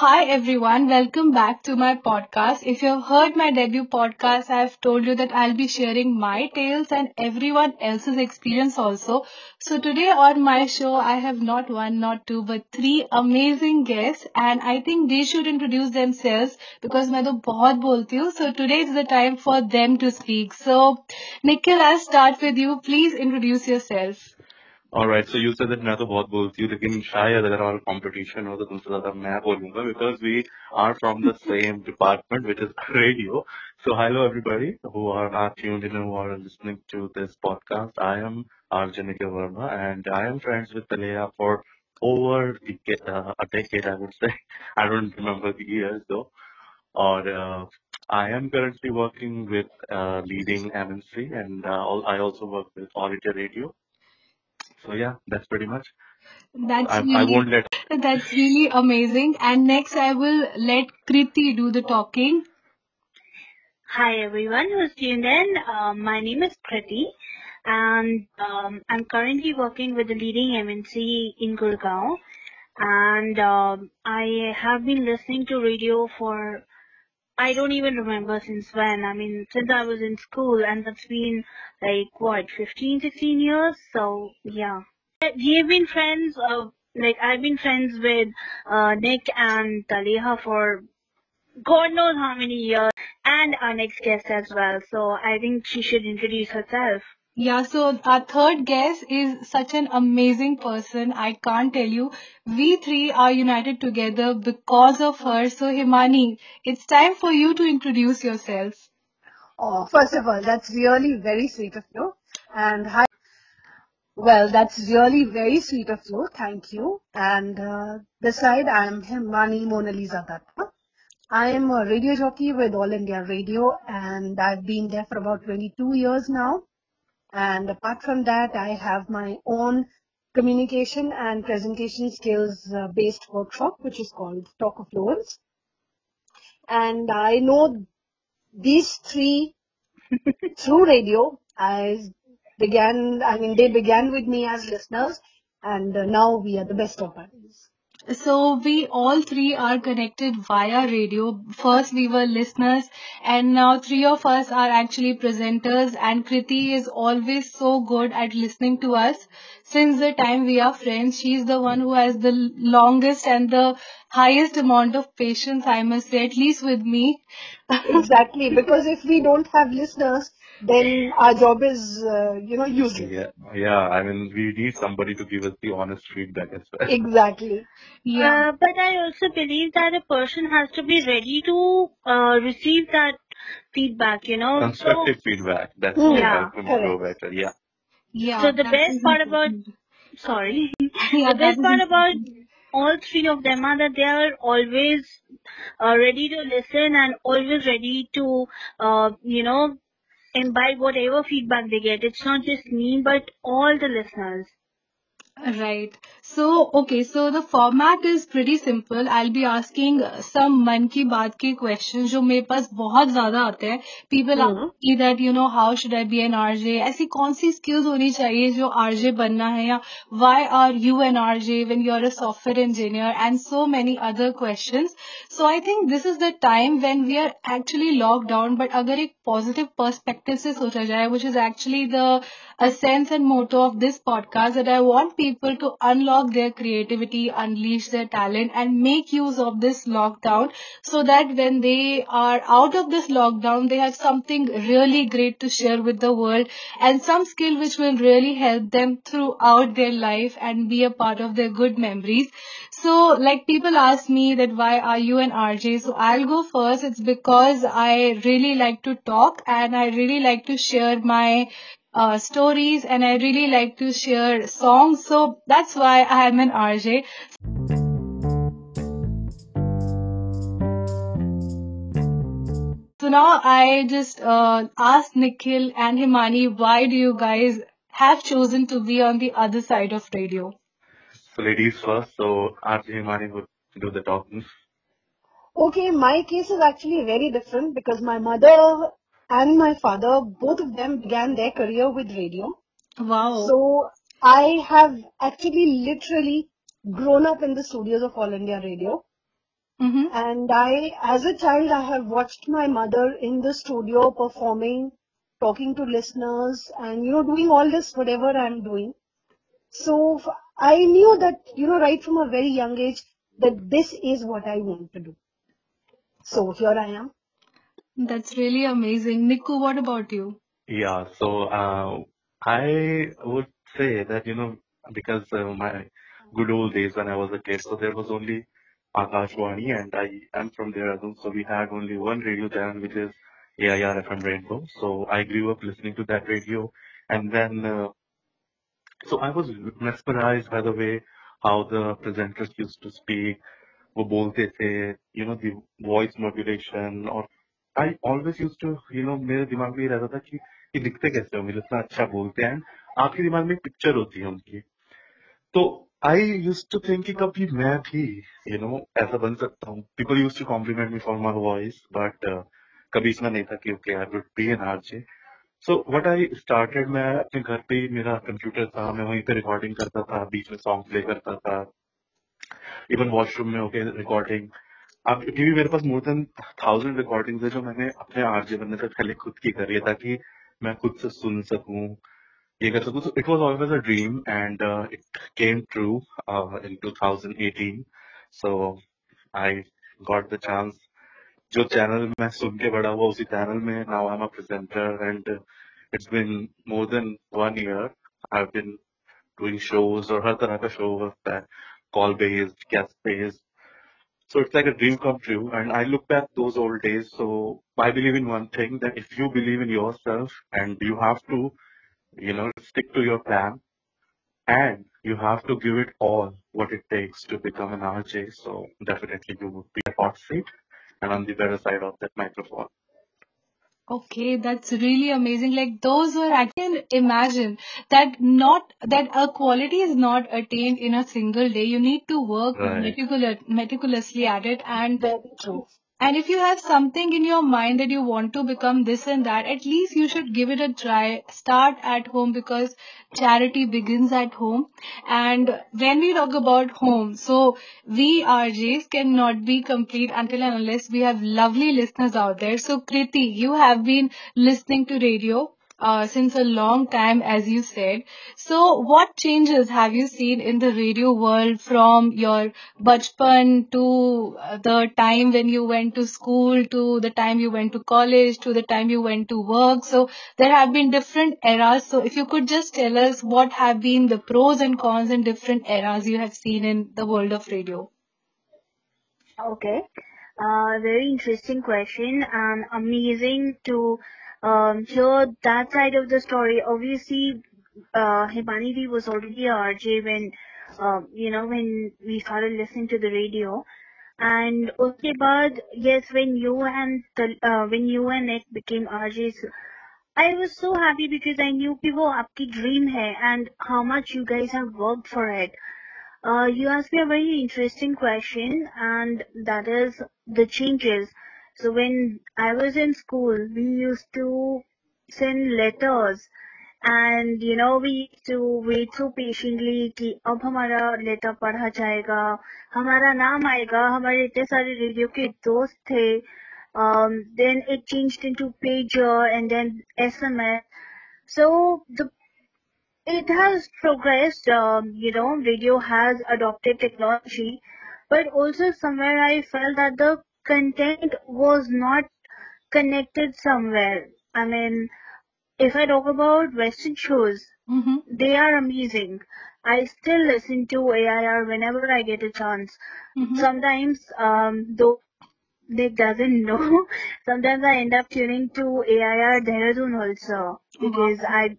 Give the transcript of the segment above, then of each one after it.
hi everyone, welcome back to my podcast. If you've heard my debut podcast, I've told you that I'll be sharing my tales and everyone else's experience also. So today on my show, I have not one, not two, but three amazing guests, and I think they should introduce themselves because मैं तो बहुत बोलती हूँ. So today is the time for them to speak. So Nikhil, I'll start with you. Please introduce yourself. Alright, so you said मैं तो बहुत बोलती हूँ लेकिन शायद अगर हमारा कंपटीशन हो तो तुमसे ज्यादा मैं बोलूंगा because we are from the same department which is radio so hello everybody who are are tuned in who are listening to this podcast I am Arjunika Varma, and I am friends with Taleya for over uh, a decade I would say. I don't remember the years though. Uh, I am currently working with uh, leading MNC and uh, I also work with All India Radio. So yeah, that's pretty much. That's I, I really won't let That's really amazing. And next, I will let Kriti do the talking. Hi everyone who's tuned in. Um, my name is Kriti and um, I'm currently working with the leading MNC in Gurgaon and um, I have been listening to radio for I don't even remember since when. I mean, since I was in school and that's been like what, 15, 16 years? So yeah. We have been friends, uh, like I've been friends with uh, Nick and Taleha for God knows how many years, and our next guest as well. So I think she should introduce herself. Yeah, so our third guest is such an amazing person. I can't tell you. We three are united together because of her. So Himani, it's time for you to introduce yourself. Oh, first of all, that's really very sweet of you. And hi. Well, that's really very sweet of you. Thank you. And uh, this side, I am Himani Mona Lisa Datta. I am a radio jockey with All India Radio, and I've been there for about 22 years now. And apart from that, I have my own communication and presentation skills uh, based workshop, which is called Talk of Fluence. And I know these three through radio. I began, I mean, they began with me as listeners, and uh, now we are the best of buddies. So we all three are connected via radio. First we were listeners and now three of us are actually presenters and Kriti is always so good at listening to us. Since the time we are friends, she's the one who has the longest and the highest amount of patience, I must say, at least with me. Exactly, because if we don't have listeners, then our job is, uh, you know, useless. yeah, yeah, I mean we need somebody to give us the honest feedback as well. Exactly. Yeah. Uh, but I also believe that a person has to be ready to uh, receive that feedback, you know. So, Constructive feedback. That Hmm. will Yeah, help grow better. Yeah. Yeah. so the best part about sorry, Yeah, the best is part about all three of them are that they are always uh, ready to listen and always ready to, uh, you know, imbibe whatever feedback they get. It's not just me, but all the listeners. Right. So, okay, so the format is pretty simple. I'll be asking some मन की बात के questions जो मेरे पास बहुत ज़्यादा आते हैं. People ask Hmm. me that, you know, how should I be an RJ? ऐसी कौन सी skills होनी चाहिए जो RJ बनना है या why are you an RJ when you're a software engineer and so many other questions. So I think this is the time when we are actually locked down but अगर एक positive perspective से सोचा जाए which is actually the essence and motto of this podcast that I want people to unlock their creativity, unleash their talent and make use of this lockdown so that when they are out of this lockdown, they have something really great to share with the world and some skill which will really help them throughout their life and be a part of their good memories. So like people ask me that why are you an RJ? So I'll go first. It's because I really like to talk and I really like to share my uh, stories and I really like to share songs. So that's why I am an RJ. So now I just uh, asked Nikhil and Himani, why do you guys have chosen to be on the other side of radio? So ladies first. So RJ Himani would do the talking. Okay, my case is actually very different because my mother and my father, both of them began their career with radio. Wow. So I have actually literally grown up in the studios of All India Radio. Mm-hmm. And I, as a child, I have watched my mother in the studio performing, talking to listeners, and you know, doing all this, whatever I'm doing. So I knew that, you know, right from a very young age, that this is what I want to do. So here I am. That's really amazing. Niku, what about you? Yeah, so uh, I would say that, you know, because uh, my good old days when I was a kid, so there was only Akashwani and I am from Dehradun, so we had only one radio channel which is AIR FM Rainbow. So I grew up listening to that radio and then, uh, so I was mesmerized by the way how the presenters used to speak, वो बोलते थे, you know, the voice modulation और I always used to, you know, मेरे दिमाग में ये रहता था कि ये दिखते कैसे होंगे इतना अच्छा बोलते हैं। आपके दिमाग में पिक्चर होती है उनकी। तो आई यूज़ टू थिंक कि कभी मैं भी यू नो ऐसा बन सकता हूँ। People use to compliment me for my voice but कभी इतना नहीं था कि okay I would be an RJ so what I started मैं अपने घर पे ही मेरा कंप्यूटर था मैं वहीं पे रिकॉर्डिंग करता था बीच में सॉन्ग प्ले करता था। इवन वॉशरूम में होके रिकॉर्डिंग अब क्योंकि भी मेरे पास मोर देन थाउज़ेंड रिकॉर्डिंग है जो मैंने अपने आरजे बनने से पहले खुद की करी है ताकि मैं खुद से सुन सकूँ, ये कर सकूँ। It was always a dream and it came true in 2018 so I got the chance जो चैनल मैं सुन के बड़ा हुआ, उसी चैनल में now I am a presenter and it's been more than one year I been doing shows और हर तरह का शो होता है call based guest based so it's like a dream come true and I look back those old days so I believe in one thing that if you believe in yourself and you have to you know, stick to your plan and you have to give it all what it takes to become an RJ. So definitely you would be a hot seat and on the better side of that microphone. Okay, that's really amazing. Like those were I can imagine that not that a quality is not attained in a single day. You need to work Right. meticulous, meticulously at it and Very true. And if you have something in your mind that you want to become this and that, at least you should give it a try. Start at home because charity begins at home. And when we talk about home, so we RJs cannot be complete until and unless we have lovely listeners out there. So Kriti, you have been listening to radio uh, since a long time, as you said. So, what changes have you seen in the radio world from your bachpan to uh, the time when you went to school to the time you went to college to the time you went to work? So, there have been different eras. So, if you could just tell us what have been the pros and cons in different eras you have seen in the world of radio. Okay. Uh, very interesting question and amazing to um, hear that side of the story. Obviously, uh, Himani was already a RJ when, uh, you know, when we started listening to the radio. And उसके बाद, yes, when you and the, uh, when you and Nick became RJs, I was so happy because I knew कि वो आपकी dream है and how much you guys have worked for it. Uh, you asked me a very interesting question, and that is the changes. So when I was in school, we used to send letters, and you know we used to wait so patiently कि अब हमारा letter पढ़ा जाएगा हमारा नाम आएगा हमारे इतने सारे रेडियो के दोस्त थे um, then it changed into pager and then SMS. So the it has progressed, um, you know, radio has adopted technology, but also somewhere I felt that the content was not connected somewhere. I mean, if I talk about Western shows, Mm-hmm. they are amazing. I still listen to AIR whenever I get a chance. Mm-hmm. Sometimes, um, though they doesn't know, sometimes I end up tuning to AIR Dehradun also because I,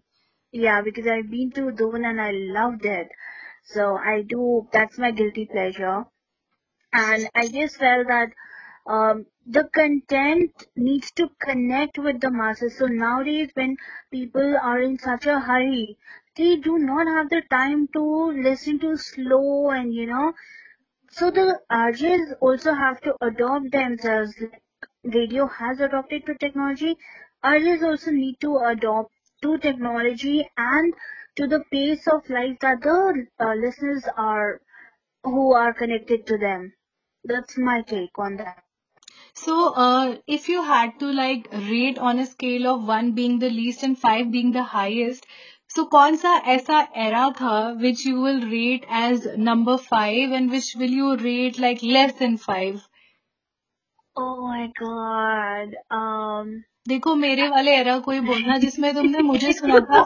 yeah, because I've been to Doon and I loved it. So I do, that's my guilty pleasure. And I just felt that um, the content needs to connect with the masses. So nowadays, when people are in such a hurry, they do not have the time to listen to slow and you know. So the RJs also have to adopt themselves. Radio has adopted to technology. RJs also need to adopt to technology and to the pace of life that the uh, listeners are who are connected to them. that's my take on that. So, uh, if you had to like rate on a scale of one being the least and five being the highest, so कौन सा ऐसा era था which you will rate as number five and which will you rate like less than five? देखो मेरे वाले era कोई बोलना जिसमें तुमने मुझे सुना था।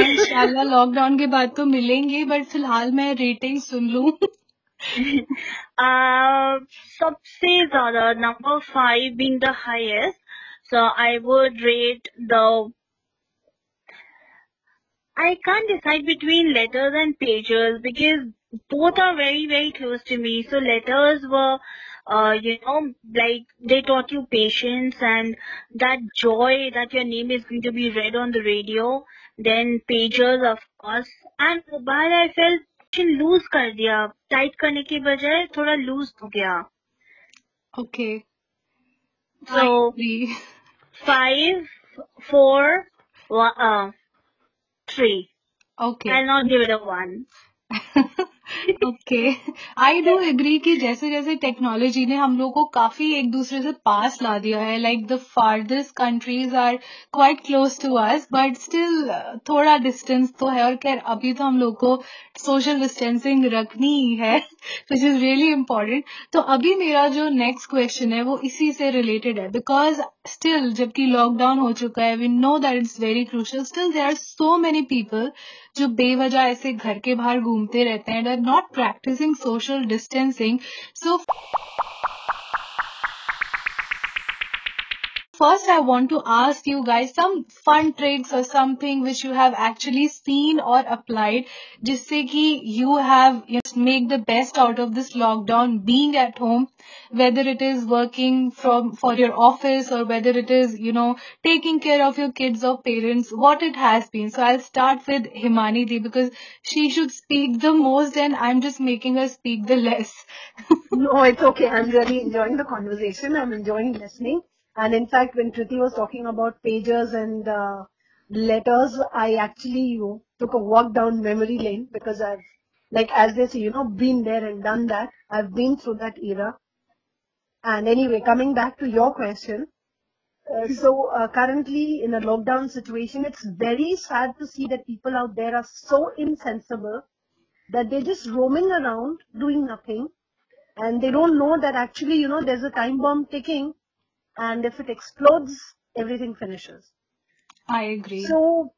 इनशाला लॉकडाउन के बाद तो मिलेंगे बट फ़िलहाल मैं रेटिंग सुन लू। सबसे ज़्यादा number five been the highest so I would rate the I can't decide between letters and pages because both are very very close to me. So letters were, uh, you know, like they taught you patience and that joy that your name is going to be read on the radio. Then pages, of course, and mobile I felt loose कर दिया tight करने की बजाय थोड़ा loose हो गया okay So five, four, one, uh, three. Okay. I'll not give it a one. Okay I do agree कि जैसे जैसे टेक्नोलॉजी ने हम लोग को काफ़ी एक दूसरे से पास ला दिया है like the farthest countries are quite close to us but still थोड़ा डिस्टेंस तो है और खैर, अभी तो हम लोग को सोशल डिस्टेंसिंग रखनी ही है विच इज़ रियली इम्पोर्टेंट तो अभी मेरा जो नेक्स्ट क्वेश्चन है, वो इसी से रिलेटेड है बिकॉज़ स्टिल जबकि लॉकडाउन हो चुका है we know that it's very crucial still there are so many people जो बेवजह ऐसे घर के बाहर घूमते रहते हैं not practising social distancing so first I want to ask you guys some fun tricks or something which you have actually seen or applied जिससे कि you have you know, make the best out of this lockdown being at home whether it is working from for your office or whether it is you know taking care of your kids or parents what it has been so I'll start with Himani Di because she should speak the most and I'm just making her speak the less No, it's okay. I'm really enjoying the conversation. I'm enjoying listening. And in fact, when Kriti was talking about pages and uh, letters, I actually you know, took a walk down memory lane because I've, like as they say, you know, been there and done that. I've been through that era. And anyway, coming back to your question, uh, so uh, currently in a lockdown situation, it's very sad to see that people out there are so insensible that they're just roaming around doing nothing and they don't know that actually, you know, there's a time bomb ticking and if it explodes, everything finishes. I agree So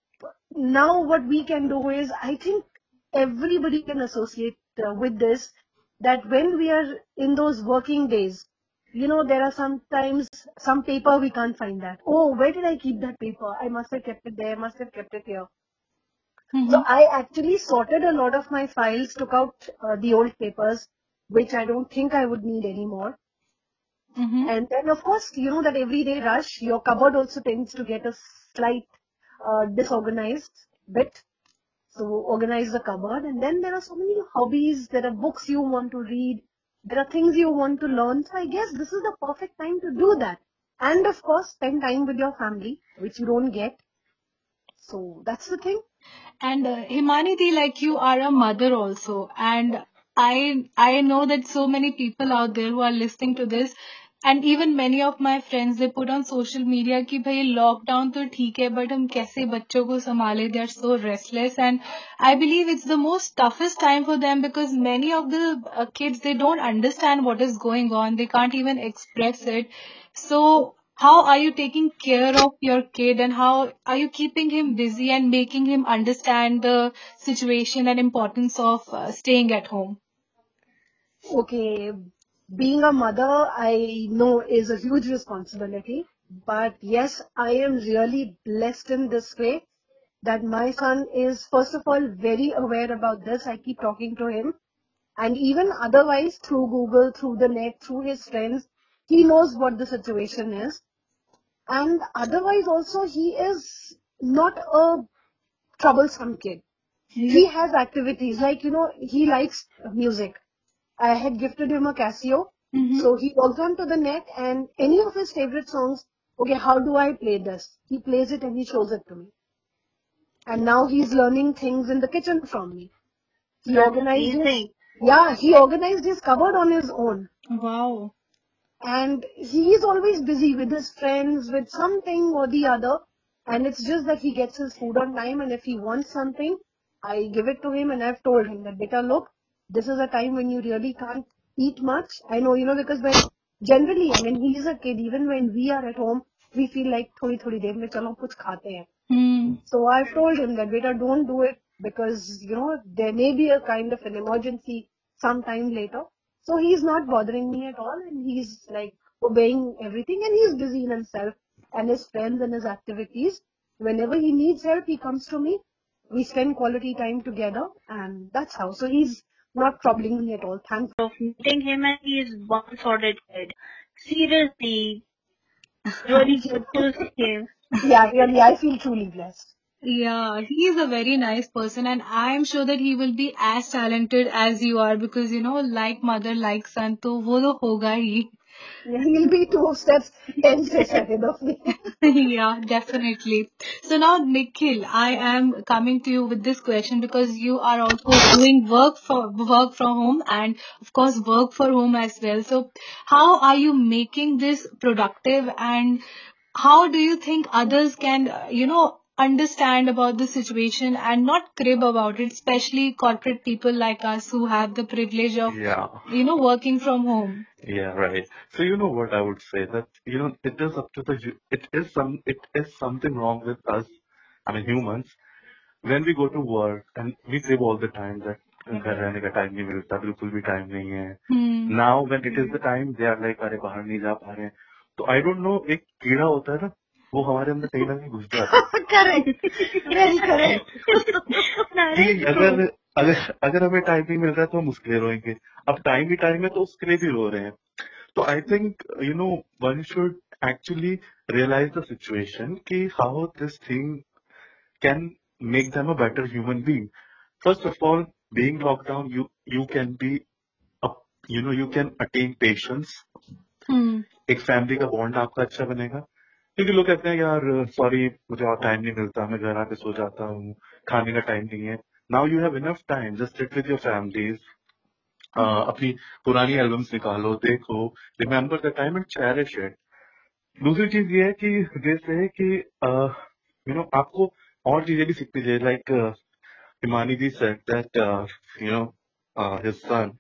now what we can do is, I think everybody can associate uh, with this that when we are in those working days, you know, there are sometimes some paper we can't find that. Oh, where did I keep that paper? I must have kept it there, I must have kept it here. So I actually sorted a lot of my files, took out uh, the old papers, which I don't think I would need anymore. Mhm. And then, of course, you know that everyday rush, your cupboard also tends to get a slight uh, disorganized bit. So organize the cupboard. And then there are so many hobbies. There are books you want to read. There are things you want to learn. So I guess this is the perfect time to do that. And of course, spend time with your family, which you don't get. So that's the thing. And uh, like you are a mother also, and I I know that so many people out there who are listening to this, and even many of my friends they put on social media कि भाई lockdown तो ठीक है but हम कैसे बच्चों को संभाले they are so restless and I believe it's the most toughest time for them because many of the uh, kids they don't understand what is going on they can't even express it so how are you taking care of your kid and how are you keeping him busy and making him understand the situation and importance of uh, staying at home Okay, being a mother, I know is a huge responsibility. But yes, I am really blessed in this way that my son is, first of all, very aware about this. I keep talking to him. And even otherwise, through Google, through the net, through his friends, he knows what the situation is. And otherwise, also, he is not a troublesome kid. He has activities like, you know, he likes music. I had gifted him a Casio. Mhm. So he logs on to the net and any of his favorite songs, okay, how do I play this? He plays it and he shows it to me. and now he's learning things in the kitchen from me. He That's organized his, amazing. yeah, he organized his cupboard on his own. Wow. And he's always busy with his friends, with something or the other. And it's just that he gets his food on time and if he wants something, I give it to him and I've told him that, beta, look, this is a time when you really can't eat much. I know, you know, because when generally, I mean, he's a kid, even when we are at home, we feel like थोड़ी थोड़ी देर में चलो कुछ खाते हैं. Hmm. So I've told him that, beta, don't do it because, you know, there may be a kind of an emergency sometime later. So he's not bothering me at all and he's like obeying everything and he's busy in himself and his friends and his activities. Whenever he needs help, he comes to me. We spend quality time together and that's how. So he's not troubling me at all. Thanks. Of meeting him and he is one sorted kid. Seriously. Really grateful to him. Yeah, really, I feel truly blessed. Yeah, he is a very nice person and I am sure that he will be as talented as you are because you know, like mother, like son, so wo to hoga hi. Yeah, he'll be two steps, ten steps ahead of me. yeah, definitely. So now, Nikhil, I am coming to you with this question because you are also doing work for work from home and of course work for home as well. So how are you making this productive and how do you think others can, uh, you know, understand about the situation and not crib about it, especially corporate people like us who have the privilege of, Yeah. you know, working from home? Yeah, right. So you know what I would say that you know it is up to the hu- it is some it is something wrong with us. I mean humans when we go to work and we say all the time that घर रहने का time नहीं मिलता बिल्कुल भी time नहीं है Hmm. Now when it is the time they are like अरे बाहर नहीं जा पा रहे हैं तो आई डोंट नो एक कीड़ा होता है ना वो हमारे अंदर कहीं ना कहीं घुस जाता है। अगर अगर अगर हमें टाइम नहीं मिल रहा है तो हम उसके लिए रोएँगे। अब टाइम ही टाइम है तो उसके लिए भी रो रहे हैं। तो I think you know one should actually realise the situation कि how this thing can make them a better human being first of all being locked down, you you can be, a, you know, you can attain patience. Hmm. एक family का bond आपका अच्छा बनेगा। क्योंकि लोग कहते हैं, यार सॉरी मुझे और टाइम नहीं मिलता, मैं घर आके सो जाता हूँ, खाने का टाइम नहीं है. Now you have enough time just sit with your families अपनी पुरानी एल्बम्स निकालो, देखो remember the time and cherish it दूसरी चीज़ ये है कि जैसे है कि यू नो आपको और चीज़ें भी सीखनी चाहिए like Himani ji said that you know his son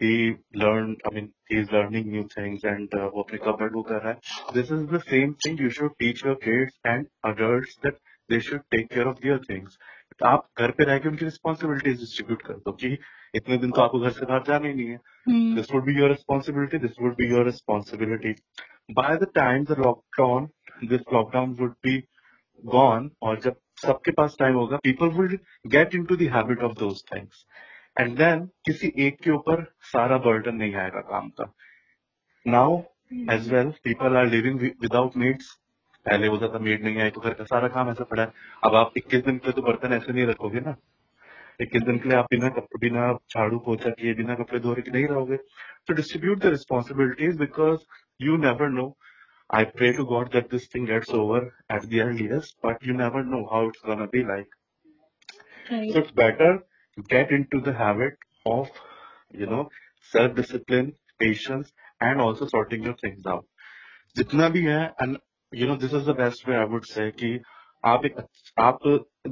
he learned, I mean, he's learning new things and uh, वो अपने कबर्ड वो कर रहा है. This is the same thing you should teach your kids and adults that they should take care of their things. आप घर पे रह के उनकी रिस्पॉन्सिबिलिटीज डिस्ट्रीब्यूट कर दो कि इतने दिन तो आपको घर से बाहर जाना ही नहीं है Hmm. this would be your responsibility this would be your responsibility by the time the lockdown this lockdown would be gone और जब सबके पास टाइम होगा people will get into the habit of those things and then किसी एक के ऊपर सारा burden नहीं आएगा काम का। Now as well people are living without maids पहले होता था मेड नहीं आई तो घर का सारा काम ऐसा पड़ा है। अब आप 21 दिन के लिए तो बर्तन ऐसे नहीं रखोगे ना। इक्कीस दिन के लिए आप बिना बिना झाड़ू पोछा किए, बिना कपड़े धोए के नहीं रहोगे। तो distribute the responsibilities because you never know I pray to God that this thing gets over at the earliest but you never know how it's gonna be like Right. so it's get into the habit of, you know, self-discipline, patience, and also sorting your things out. जितना भी है and you know this is the best way I would say कि आप एक आप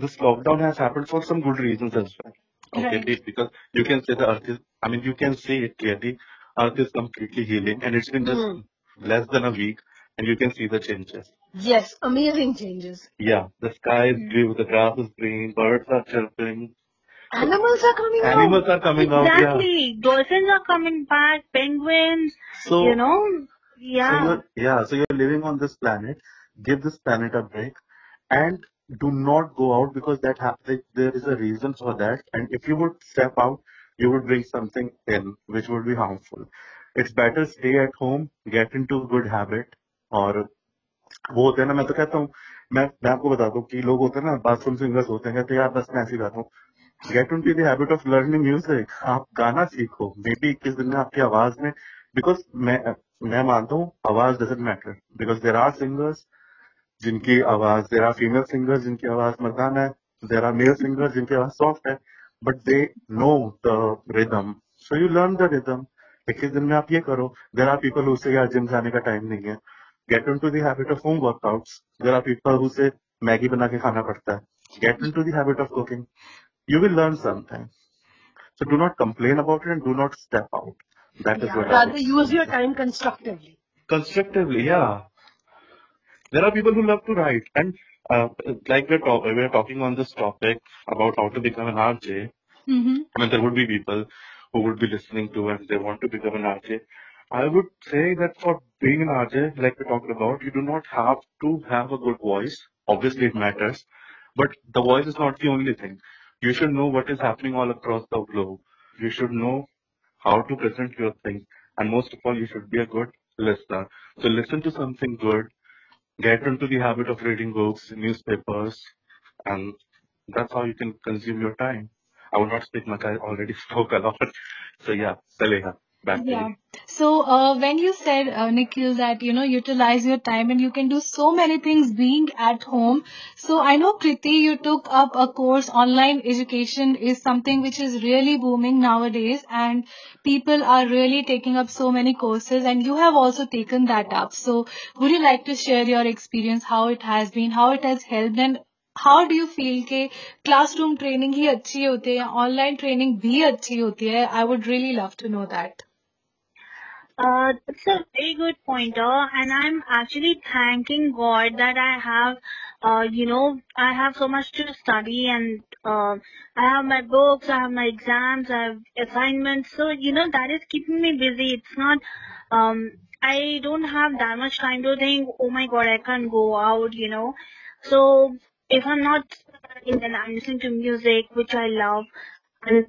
this lockdown has happened for some good reasons as well. Okay, Right. be- because you can say the earth is I mean you can see it clearly. Earth is completely healing and it's been just Hmm. less than a week and you can see the changes. Yes, amazing changes. Yeah, the sky is blue, the grass is green, birds are chirping, Animals are coming out. animals are coming out. Yeah. Exactly. Dolphins are coming back, penguins, So you know. So Yeah. you're, yeah, so you're living on this planet. Give this planet a break, and do not go out because that hap- like, there is a reason for that. And if you would step out, you would bring something in which would be harmful. It's better stay at home, get into a good habit, और वो होते हैं ना मैं तो कहता हूँ मैं मैं आपको बताता हूँ कि लोग होते हैं ना बाथरूम सिंगर्स होते हैं कहते हैं यार बस मैं ऐसे ही गाता हूँ get into habit of learning music आप गाना सीखो मे बी इक्कीस दिन में आपकी आवाज़ में बिकॉज़ मैं मैं मानता हूँ आवाज़ doesn't matter because there are singers जिनकी आवाज़ देर आर फीमेल सिंगर्स जिनकी आवाज़ मरदान है देर आर मेल सिंगर्स जिनकी आवाज़ सॉफ्ट है but they know the rhythm so you learn the rhythm इक्कीस दिन में आप ये करो देर आर पीपल उसे यार जिम जाने का टाइम नहीं है. Get into the habit of home workout there are people उसे मैगी बना के खाना पड़ता है. Get into the habit of cooking You will learn something. So do not complain about it and do not step out. That is Yeah, what I rather would use your time constructively. constructively yeah there are people who love to write and uh, like we're, talk- we're talking on this topic about how to become an rj Mm-hmm. i mean there would be people who would be listening to and they want to become an rj i would say that for being an rj like we talked about you do not have to have a good voice obviously it matters but the voice is not the only thing you should know what is happening all across the globe you should know how to present your things. And most of all, you should be a good listener. So listen to something good, get into the habit of reading books, newspapers, and that's how you can consume your time. I will not speak much. I already spoke a lot. So yeah, Saleha, back to Yeah. you. So uh, when you said, uh, Nikhil, that you know utilize your time and you can do so many things being at home. So I know Kriti, you took up a course. Online education is something which is really booming nowadays, and people are really taking up so many courses. And you have also taken that up. So would you like to share your experience, how it has been, how it has helped, and how do you feel के classroom training ही अच्छी होती है online training भी अच्छी होती है I would really love to know that uh, that's a very good pointer, and I'm actually thanking God that I have, uh, you know, I have so much to study, and uh, I have my books, I have my exams, I have assignments. So you know that is keeping me busy. It's not, um, I don't have that much time to think. Oh my God, I can't go out. You know, so if I'm not studying, then I'm listening to music, which I love, and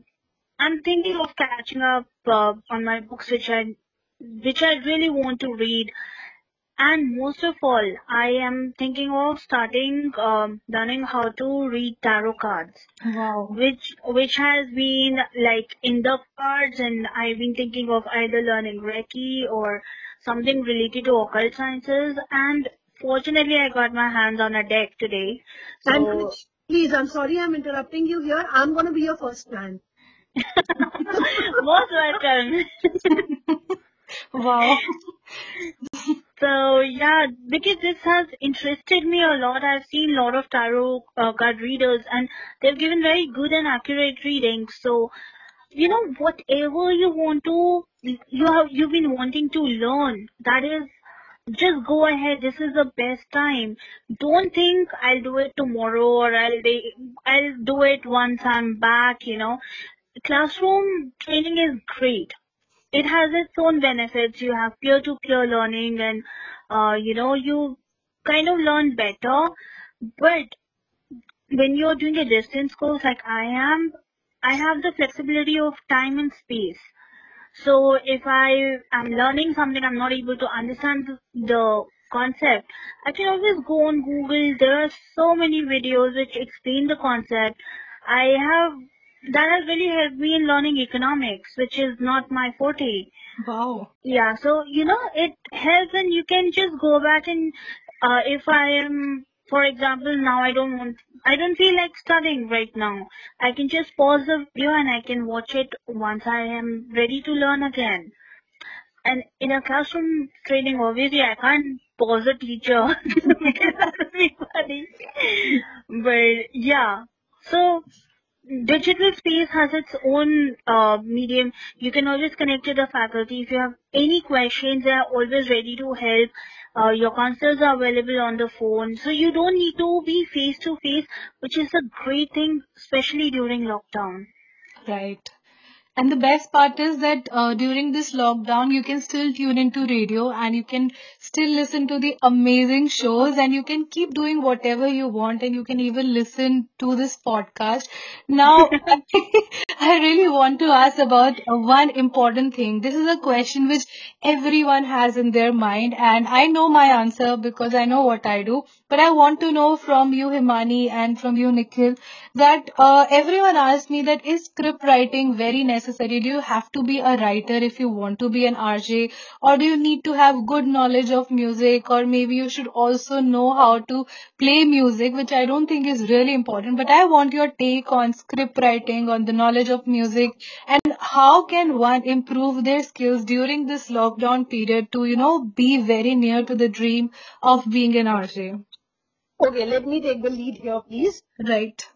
I'm thinking of catching up uh, on my books, which I which I really want to read. And most of all, I am thinking of starting um, learning how to read tarot cards, Wow. which which has been like in the cards, and I've been thinking of either learning Reiki or something related to occult sciences. And fortunately, I got my hands on a deck today. So please, I'm sorry I'm interrupting you here. I'm going to be your first client. most welcome. Wow. So yeah, because this has interested me a lot. I've seen a lot of tarot uh, card readers, and they've given very good and accurate readings. So you know, whatever you want to, you have you've been wanting to learn. That is, just go ahead. This is the best time. Don't think I'll do it tomorrow or I'll de- I'll do it once I'm back. You know, classroom training is great it has its own benefits. You have peer-to-peer learning and, uh, you know, you kind of learn better. But when you're doing a distance course like I am, I have the flexibility of time and space. So if I am learning something, I'm not able to understand the, the concept, I can always go on Google. There are so many videos which explain the concept. I have that has really helped me in learning economics, which is not my forte. Wow. Yeah, so you know it helps, and you can just go back and uh, if I am, for example, now I don't want, I don't feel like studying right now. I can just pause the video and I can watch it once I am ready to learn again. And in a classroom training, obviously I can't pause a teacher because that would be funny. But yeah, so digital space has its own uh, medium. You can always connect to the faculty. If you have any questions, they are always ready to help. Uh, your counselors are available on the phone. So you don't need to be face to face, which is a great thing, especially during lockdown. Right. And the best part is that uh, during this lockdown, you can still tune into radio and you can still listen to the amazing shows and you can keep doing whatever you want and you can even listen to this podcast. Now, I really want to ask about one important thing. This is a question which everyone has in their mind, and I know my answer because I know what I do. But I want to know from you, Himani, and from you, Nikhil, that uh, everyone asks me that is script writing very necessary? Do you have to be a writer if you want to be an RJ, or do you need to have good knowledge of music, or maybe you should also know how to play music, which I don't think is really important. But I want your take on script writing, on the knowledge of music, and how can one improve their skills during this lockdown period to, you know, be very near to the dream of being an RJ. Okay, let me take the lead here, please. Right.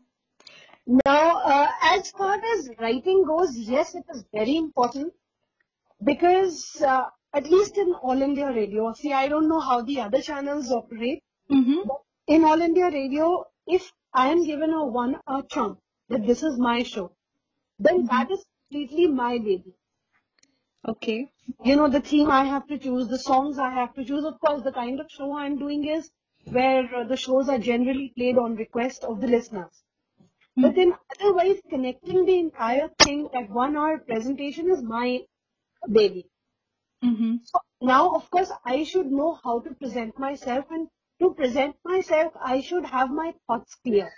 Now, uh, as far as writing goes, yes, it is very important because uh, at least in All India Radio, see, I don't know how the other channels operate. Mm-hmm. But in All India Radio, if I am given a one a chunk that this is my show, then that is completely my baby. Okay. You know, the theme I have to choose, the songs I have to choose. Of course, the kind of show I'm doing is where uh, the shows are generally played on request of the listeners. But then otherwise connecting the entire thing at one hour presentation is my baby. Mm-hmm. So now of course I should know how to present myself and to present myself I should have my thoughts clear.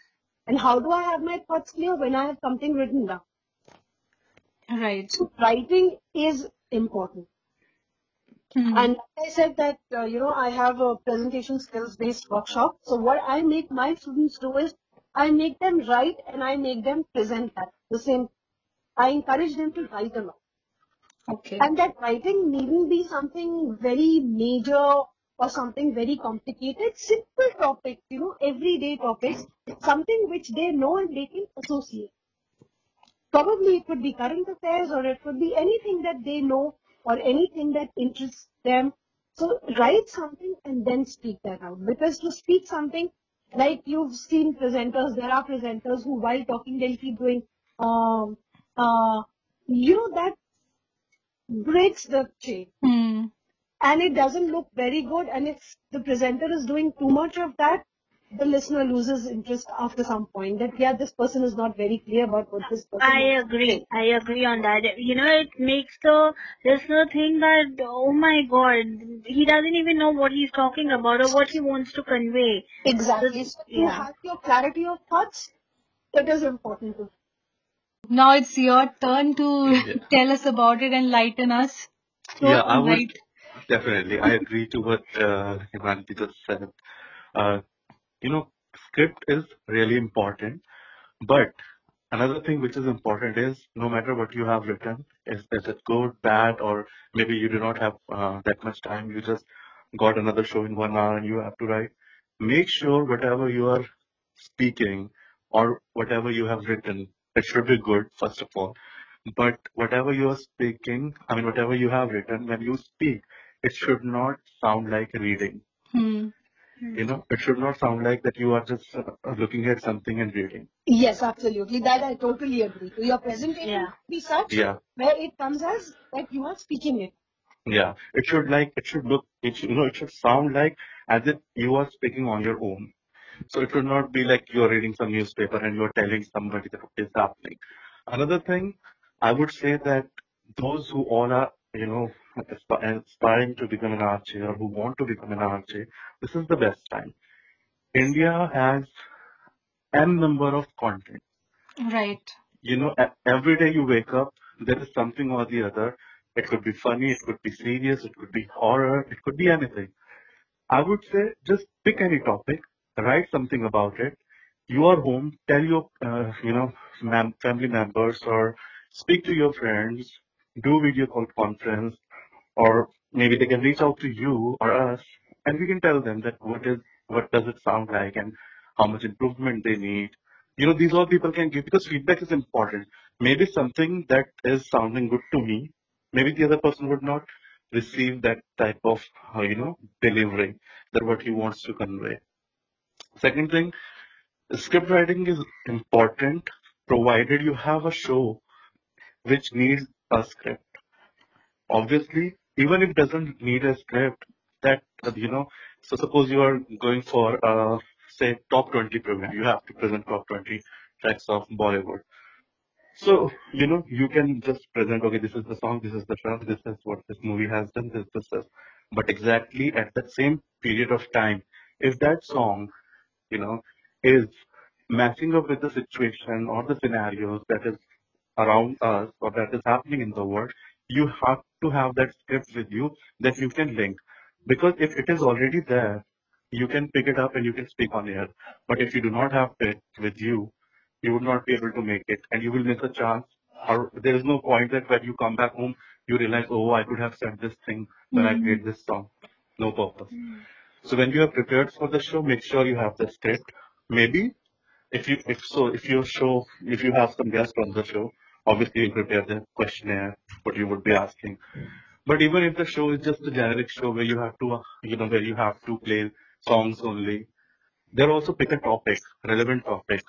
And how do I have my thoughts clear when I have something written down? Right. So writing is important. Mhm. And I said that, uh, you know, I have a presentation skills based workshop. So what I make my students do is I make them write and I make them present that the same. I encourage them to write a lot. Okay. And that writing needn't be something very major or something very complicated. Simple topics, you know, everyday topics, something which they know and they can associate. Probably it could be current affairs or it could be anything that they know or anything that interests them. So write something and then speak that out. Because to speak something, like you've seen presenters, there are presenters who while talking they'll keep doing, um, uh, you know, that breaks the chain Hmm. and it doesn't look very good. And if the presenter is doing too much of that, the listener loses interest after some point. That yeah, this person is not very clear about what this person. I agree. saying. I agree on that. You know, it makes the listener think that, oh my god, he doesn't even know what he's talking about or what he wants to convey. Exactly. So to Yeah. have your clarity of thoughts, that is important to. Now it's your turn to Yeah. tell us about it and lighten us. So, Yeah, I would right. definitely. I agree to what uh, Himanti just said. Uh, you know, script is really important, but another thing which is important is no matter what you have written, is, is it good, bad, or maybe you do not have uh, that much time, you just got another show in one hour and you have to write. Make sure whatever you are speaking or whatever you have written, it should be good, first of all. But whatever you are speaking, I mean, whatever you have written, when you speak, it should not sound like reading. Hmm. You know, it should not sound like that you are just uh, looking at something and reading. Yes, absolutely. That I totally agree. So your presentation Yeah. be such Yeah, where it comes as that you are speaking it. yeah. It should like, it should look, it should, you know, it should sound like as if you are speaking on your own. So it should not be like you are reading some newspaper and you are telling somebody that what is happening. Another thing, I would say that those who all are, you know, asp- aspiring to become an RJ or who want to become an RJ, this is the best time. India has n number of content. Right. You know, every day you wake up, there is something or the other. It could be funny, it could be serious, it could be horror, it could be anything. I would say just pick any topic, write something about it. You are home, tell your, uh, you know, family members or speak to your friends, do video call conference, or maybe they can reach out to you or us, and we can tell them that what is, what does it sound like and how much improvement they need. You know, these all people can give because feedback is important. Maybe something that is sounding good to me, maybe the other person would not receive that type of, uh, you know, delivery that what he wants to convey. Second thing, script writing is important provided you have a show which needs a script. Obviously, even if it doesn't need a script, that, uh, you know, so suppose you are going for, uh, say, top 20 program, you have to present top 20 tracks of Bollywood. So, you know, you can just present, okay, this is the song, this is the track, this is what this movie has done, this, this, this. But exactly at that same period of time, if that song, you know, is matching up with the situation or the scenarios that is around us or that is happening in the world, you have to have that script with you that you can link. Because if it is already there, you can pick it up and you can speak on air. But if you do not have it with you, you would not be able to make it and you will miss a chance. Or there is no point that when you come back home, you realize, oh, I could have said this thing when I Hmm. played this song. No purpose. So when you are prepared for the show, make sure you have the script. Maybe if you if so if your show if you have some guests on the show, obviously you prepare the questionnaire, what you would be asking. But even if the show is just a generic show where you have to uh, you know where you have to play songs only, there also pick a topic, relevant topic,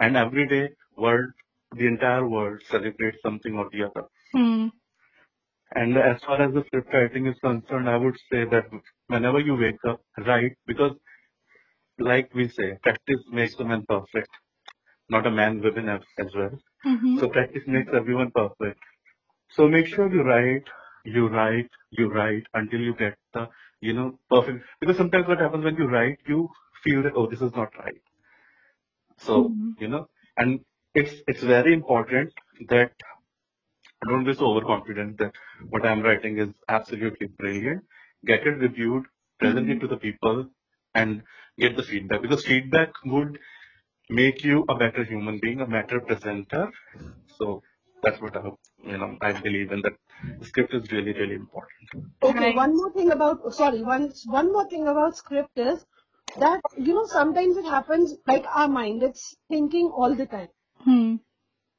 and every day world the entire world celebrates something or the other. Hmm. And as far as the script writing is concerned, I would say that whenever you wake up, write because like we say, practice makes a man perfect, not a man women as, as well. Mhm. So practice makes everyone perfect. So make sure you write, you write, you write until you get the, you know, perfect. Because sometimes what happens when you write, you feel that, oh, this is not right. So, Mhm. you know, and it's, it's very important that don't be so overconfident that what I'm writing is absolutely brilliant. Get it reviewed, present it Mhm. to the people, and get the feedback because feedback would make you a better human being, a better presenter. So that's what I, you know, I believe in that script is really, really important. Okay, Right. one more thing about sorry, one one more thing about script is that you know sometimes it happens like our mind, it's thinking all the time. Hmm.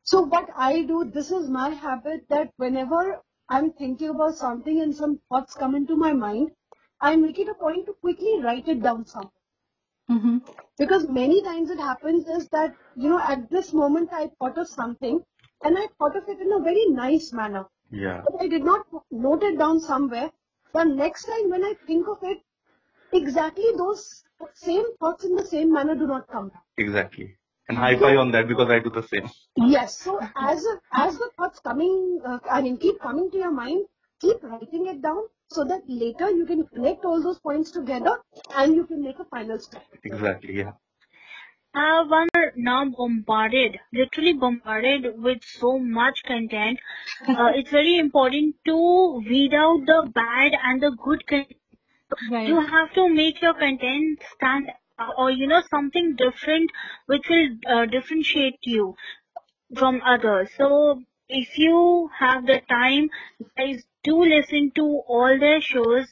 So what I do, this is my habit that whenever I'm thinking about something and some thoughts come into my mind, I make it a point to quickly write it down somewhere. Mhm. Because many times it happens is that, you know, at this moment I thought of something and I thought of it in a very nice manner. Yeah, But I did not note it down somewhere. The next time when I think of it, exactly those same thoughts in the same manner do not come back. exactly. And high five on that because I do the same. Yes. So as a, as the thoughts coming, uh, I mean, keep coming to your mind, keep writing it down so that later you can connect all those points together and you can make a final step. Exactly, yeah. Uh, one are now bombarded, literally bombarded with so much content. Uh, it's very important to weed out the bad and the good content. You have to make your content stand uh, or you know something different which will uh, differentiate you from others. So if you have the time, guys, do listen to all their shows.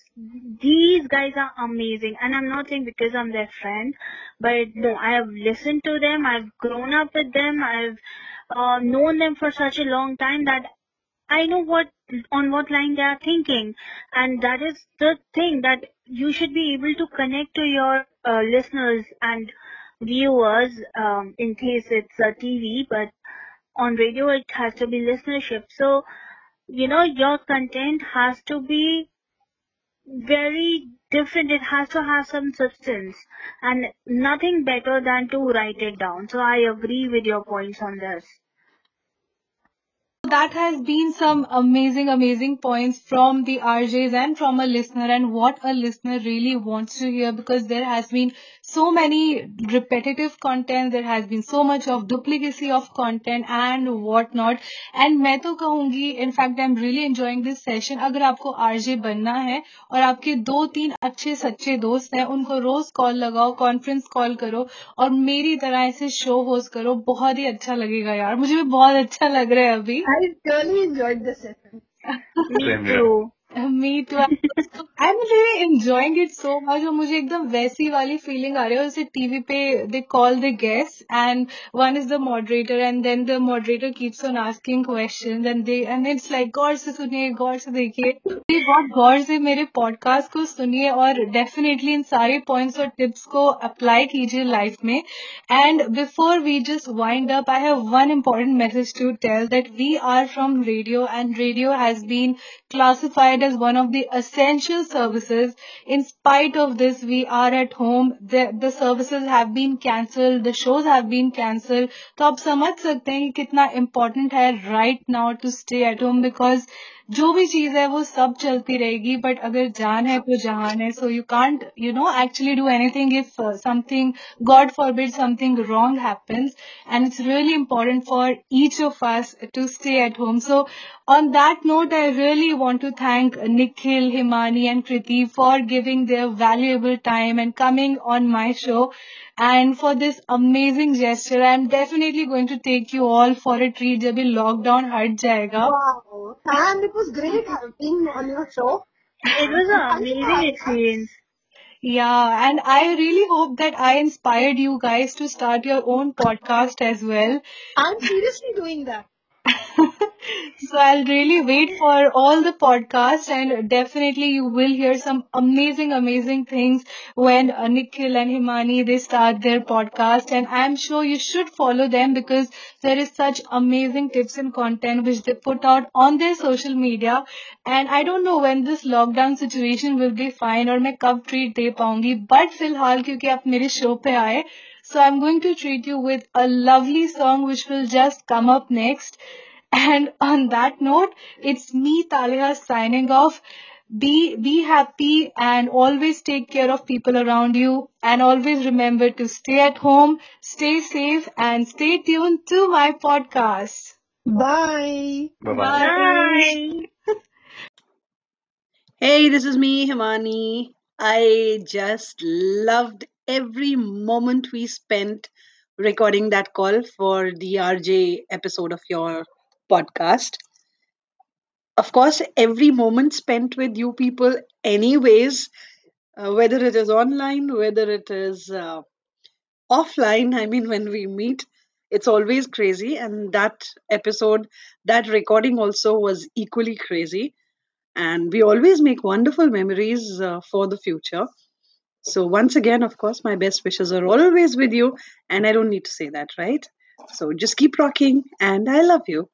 These guys are amazing, and I'm not saying because I'm their friend, but no, I have listened to them. I've grown up with them. I've uh, known them for such a long time that I know what on what line they are thinking, and that is the thing that you should be able to connect to your uh, listeners and viewers. Um, in case it's a TV, but on radio it has to be listenership. So you know your content has to be very different. It has to have some substance, and nothing better than to write it down. So I agree with your points on this. That has been some amazing, amazing points from the RJs and from a listener and what a listener really wants to hear because there has been so many repetitive content, there has been so much of duplicacy of content and whatnot. And मैं तो कहूँगी in fact I'm really enjoying this session अगर आपको RJ बनना है और आपके दो तीन अच्छे सच्चे दोस्त हैं उनको रोज कॉल लगाओ कॉन्फ्रेंस कॉल करो और मेरी तरह ऐसे शो होस्ट करो बहुत ही अच्छा लगेगा यार मुझे भी बहुत अच्छा लग रहा है अभी I really enjoyed this session. Me Same too. Me too I am really enjoying it so much और मुझे एकदम वैसी वाली फीलिंग आ रही है। जैसे टीवी पे they call the guest and one is the moderator and then the moderator keeps on asking question and they and it's like गौर से सुनिए, गौर से देखिए। बहुत गौर से मेरे पॉडकास्ट को सुनिए और डेफिनेटली इन सारे पॉइंट्स और टिप्स को अप्लाई कीजिए लाइफ में। And before we just wind up I have one important message to tell that we are from radio and radio has been classified classified as one of the essential services. In spite of this, we are at home. The, the services have been cancelled. The shows have been cancelled. तो आप समझ सकते हैं कि कितना important है right now to stay at home because जो भी चीज़ है वो सब चलती रहेगी बट अगर जान है तो जहान है so you can't you know actually do anything if something God forbid something wrong happens and it's really important for each of us to stay at home so on that note I really want to thank Nikhil Himani and Kriti for giving their valuable time and coming on my show and for this amazing gesture I am definitely going to take you all for a treat जब lockdown हट जाएगा wow. हाँ, was great being on your show. It was an amazing experience. Yeah, and I really hope that I inspired you guys to start your own podcast as well. I'm seriously doing that. so I'll really wait for all the podcasts and definitely you will hear some amazing, amazing things when uh, Nikhil and Himani, they start their podcast and I'm sure you should follow them because there is such amazing tips and content which they put out on their social media and I don't know when this lockdown situation will be fine or मैं कब treat दे पाऊंगी but फिलहाल क्योंकि आप मेरे show पे आए so I'm going to treat you with a lovely song which will just come up next. And on that note, it's me, Talia, signing off. Be, be happy and always take care of people around you. And always remember to stay at home, stay safe, and stay tuned to my podcast. Bye. Bye bye. Bye. Hey, this is me, Himani. I just loved every moment we spent recording that call for the RJ episode of your podcast. Of course, every moment spent with you people, anyways, uh, whether it is online, whether it is uh, offline, I mean, when we meet, it's always crazy. And that episode, that recording also was equally crazy. And we always make wonderful memories uh, for the future. So, once again, of course, my best wishes are always with you. And I don't need to say that, right? So, just keep rocking. And I love you.